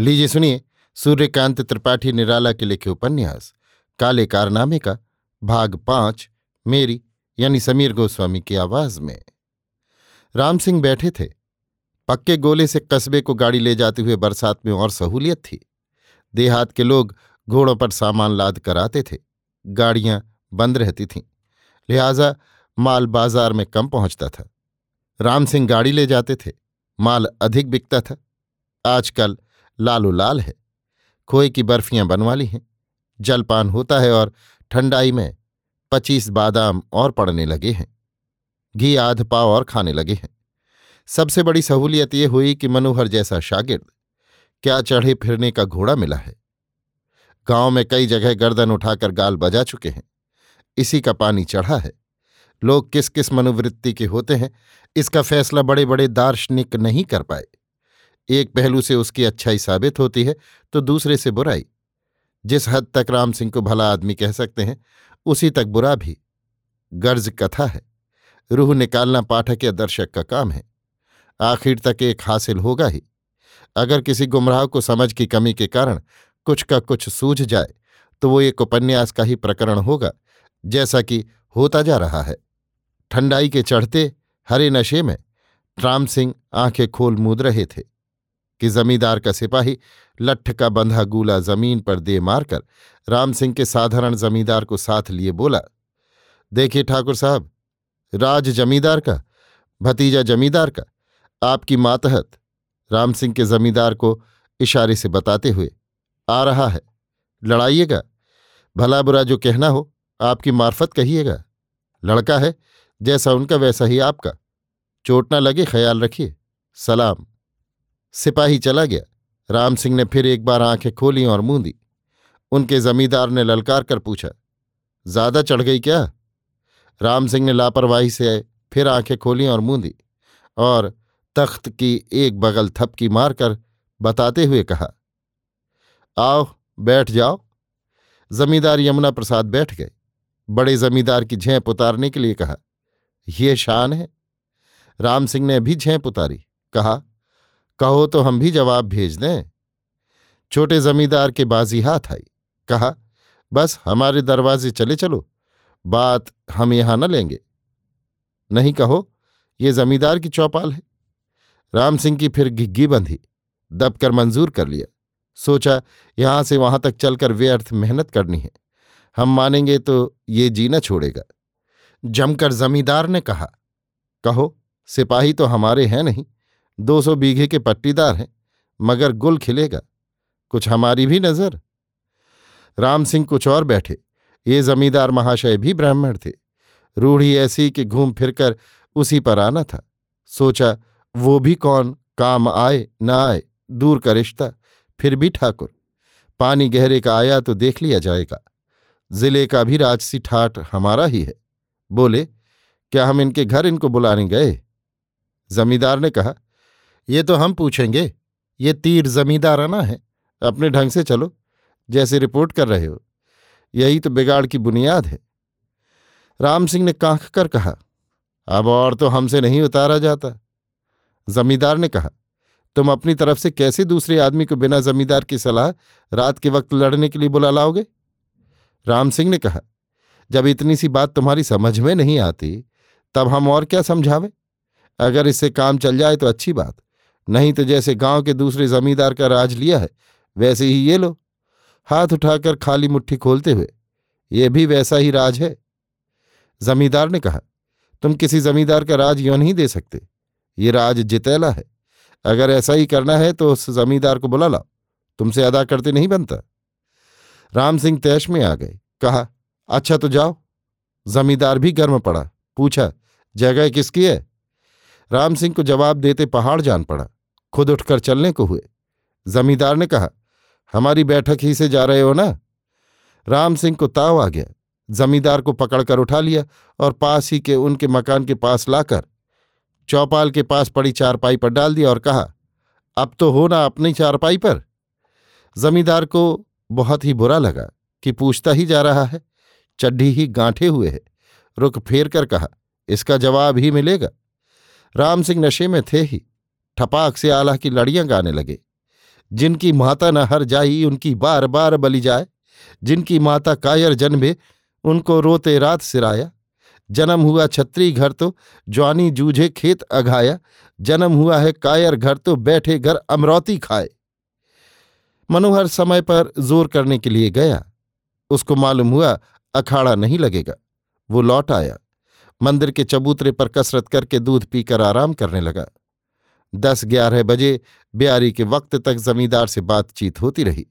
लीजिए सुनिए, सूर्यकांत त्रिपाठी निराला के लिखे उपन्यास, काले कारनामे का, भाग पाँच, मेरी, यानी समीर गोस्वामी की आवाज़ में। राम सिंह बैठे थे। पक्के गोले से कस्बे को गाड़ी ले जाते हुए बरसात में और सहूलियत थी। देहात के लोग घोड़ों पर सामान लाद कर आते थे। गाड़ियाँ बंद रहती थीं। लिहाजा माल बाज़ार में कम पहुँचता था। राम सिंह गाड़ी ले जाते थे। माल अधिक बिकता था। आजकल लालो लाल है। खोए की बर्फियाँ बनवा ली हैं। जलपान होता है और ठंडाई में पच्चीस बादाम और पड़ने लगे हैं। घी, आध पाव और खाने लगे हैं। सबसे बड़ी सहूलियत ये हुई कि मनोहर जैसा शागिर्द क्या चढ़े फिरने का घोड़ा मिला है। गाँव में कई जगह गर्दन उठाकर गाल बजा चुके हैं। इसी का पानी चढ़ा है। लोग किस किस मनोवृत्ति के होते हैं, इसका फैसला बड़े बड़े दार्शनिक नहीं कर पाए। एक पहलू से उसकी अच्छाई साबित होती है तो दूसरे से बुराई। जिस हद तक राम सिंह को भला आदमी कह सकते हैं, उसी तक बुरा भी। गर्ज कथा है। रूह निकालना पाठक या दर्शक का काम है। आखिर तक एक हासिल होगा ही। अगर किसी गुमराह को समझ की कमी के कारण कुछ का कुछ सूझ जाए तो वो एक उपन्यास का ही प्रकरण होगा, जैसा कि होता जा रहा है। ठंडाई के चढ़ते हरे नशे में राम सिंह आँखें खोल मूद रहे थे। कि जमींदार का सिपाही लठ का बंधा गूला ज़मीन पर दे मारकर राम सिंह के साधारण जमींदार को साथ लिए बोला, देखिए ठाकुर साहब, राज जमींदार का, भतीजा जमींदार का, आपकी मातहत राम सिंह के जमींदार को इशारे से बताते हुए आ रहा है। लड़ाइएगा, भला बुरा जो कहना हो, आपकी मार्फत कहिएगा। लड़का है, जैसा उनका वैसा ही आपका। चोट न लगे, ख्याल रखिए। सलाम। सिपाही चला गया। राम सिंह ने फिर एक बार आँखें खोली और मूंदी उनके जमींदार ने ललकार कर पूछा, ज़्यादा चढ़ गई क्या? राम सिंह ने लापरवाही से फिर आँखें खोली और मूंदी और तख्त की एक बगल थपकी मारकर बताते हुए कहा, आओ, बैठ जाओ। जमींदार यमुना प्रसाद बैठ गए। बड़े जमींदार की झेंप उतारने के लिए कहा यह शान है। राम सिंह ने भी झेंप उतारी कहा कहो तो हम भी जवाब भेज दें। छोटे जमींदार के बाजी हाथ आई। कहा, बस हमारे दरवाजे चले चलो, बात हम यहाँ न लेंगे। नहीं कहो, ये जमींदार की चौपाल है। राम सिंह की फिर घिग्गी बंधी, दबकर मंजूर कर लिया। सोचा, यहाँ से वहाँ तक चलकर व्यर्थ मेहनत करनी है। हम मानेंगे तो ये जीना छोड़ेगा। जमकर जमींदार ने कहा, कहो, सिपाही तो हमारे हैं नहीं। दो सौ बीघे के पट्टीदार हैं, मगर गुल खिलेगा। कुछ हमारी भी नज़र। राम सिंह कुछ और बैठे। ये जमींदार महाशय भी ब्राह्मण थे। रूढ़ी ऐसी कि घूम फिरकर उसी पर आना था। सोचा, वो भी कौन, काम आए, न आए, दूर का रिश्ता, फिर भी ठाकुर। पानी गहरे का आया तो देख लिया जाएगा। ज़िले का भी राजसी ठाट हमारा ही है। बोले, क्या हम इनके घर इनको बुलाने गए? जमींदार ने कहा ये तो हम पूछेंगे। ये तीर जमींदाराना है। अपने ढंग से चलो, जैसे रिपोर्ट कर रहे हो। यही तो बिगाड़ की बुनियाद है। राम सिंह ने कांख कर कहा, अब और तो हमसे नहीं उतारा जाता। जमींदार ने कहा, तुम अपनी तरफ़ से कैसे दूसरे आदमी को बिना जमींदार की सलाह रात के वक्त लड़ने के लिए बुला लाओगे? राम सिंह ने कहा, जब इतनी सी बात तुम्हारी समझ में नहीं आती, तब हम और क्या समझावें? अगर इससे काम चल जाए तो अच्छी बात। नहीं तो जैसे गाँव के दूसरे जमींदार का राज लिया है, वैसे ही ये लो। हाथ उठाकर खाली मुट्ठी खोलते हुए, ये भी वैसा ही राज है। जमींदार ने कहा, तुम किसी जमींदार का राज यों नहीं दे सकते, ये राज जितैला है। अगर ऐसा ही करना है तो उस जमींदार को बुला लाओ, तुमसे अदा करते नहीं बनता। राम सिंह तैश में आ गए, कहा अच्छा तो जाओ। जमींदार भी गर्म पड़ा, पूछा, जगह किसकी है? राम सिंह को जवाब देते पहाड़ जान पड़ा। खुद उठकर चलने को हुए। जमींदार ने कहा, हमारी बैठक ही से जा रहे हो ना? राम सिंह को ताव आ गया। जमींदार को पकड़कर उठा लिया और पास ही के उनके मकान के पास लाकर चौपाल के पास पड़ी चारपाई पर डाल दिया और कहा, अब तो हो ना अपनी चारपाई पर? जमींदार को बहुत ही बुरा लगा कि पूछता ही जा रहा है। चड्ढी ही गांठे हुए है। रुक फेर कर कहा, इसका जवाब ही मिलेगा? राम सिंह नशे में थे ही। ठपाक से आला की लड़ियाँ गाने लगे। जिनकी माता न हर जाई उनकी बार बार बली जाए। जिनकी माता कायर जन्मे उनको रोते रात सिराया। जन्म हुआ छत्री घर तो ज्वानी जूझे खेत अघाया। जन्म हुआ है कायर घर तो बैठे घर अमरौती खाए। मनोहर समय पर ज़ोर करने के लिए गया। उसको मालूम हुआ अखाड़ा नहीं लगेगा। वो लौट आया। मंदिर के चबूतरे पर कसरत करके दूध पीकर आराम करने लगा। दस ग्यारह बजे ब्यारी के वक्त तक जमींदार से बातचीत होती रही।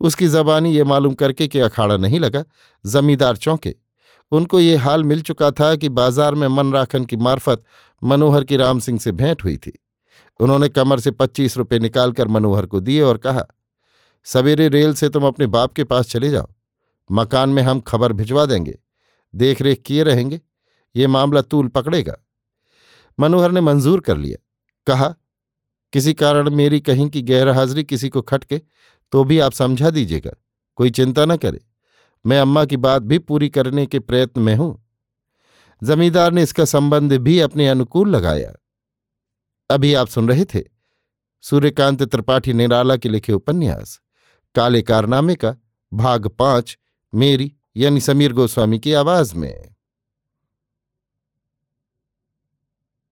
उसकी जबानी ये मालूम करके कि अखाड़ा नहीं लगा। जमींदार चौंके। उनको ये हाल मिल चुका था कि बाज़ार में मनराखन की मार्फत मनोहर की राम सिंह से भेंट हुई थी। उन्होंने कमर से पच्चीस रुपये निकालकर मनोहर को दिए और कहा, सवेरे रेल से तुम अपने बाप के पास चले जाओ। मकान में हम खबर भिजवा देंगे। देख रेख किए रहेंगे। ये मामला तूल पकड़ेगा। मनोहर ने मंजूर कर लिया। कहा, किसी कारण मेरी कहीं की गैरहाजिरी किसी को खटके तो भी आप समझा दीजिएगा, कोई चिंता न करे। मैं अम्मा की बात भी पूरी करने के प्रयत्न में हूँ। जमींदार ने इसका संबंध भी अपने अनुकूल लगाया। अभी आप सुन रहे थे सूर्यकांत त्रिपाठी निराला के लिखे उपन्यास, काले कारनामे का, भाग पाँच, मेरी यानी समीर गोस्वामी की आवाज़ में।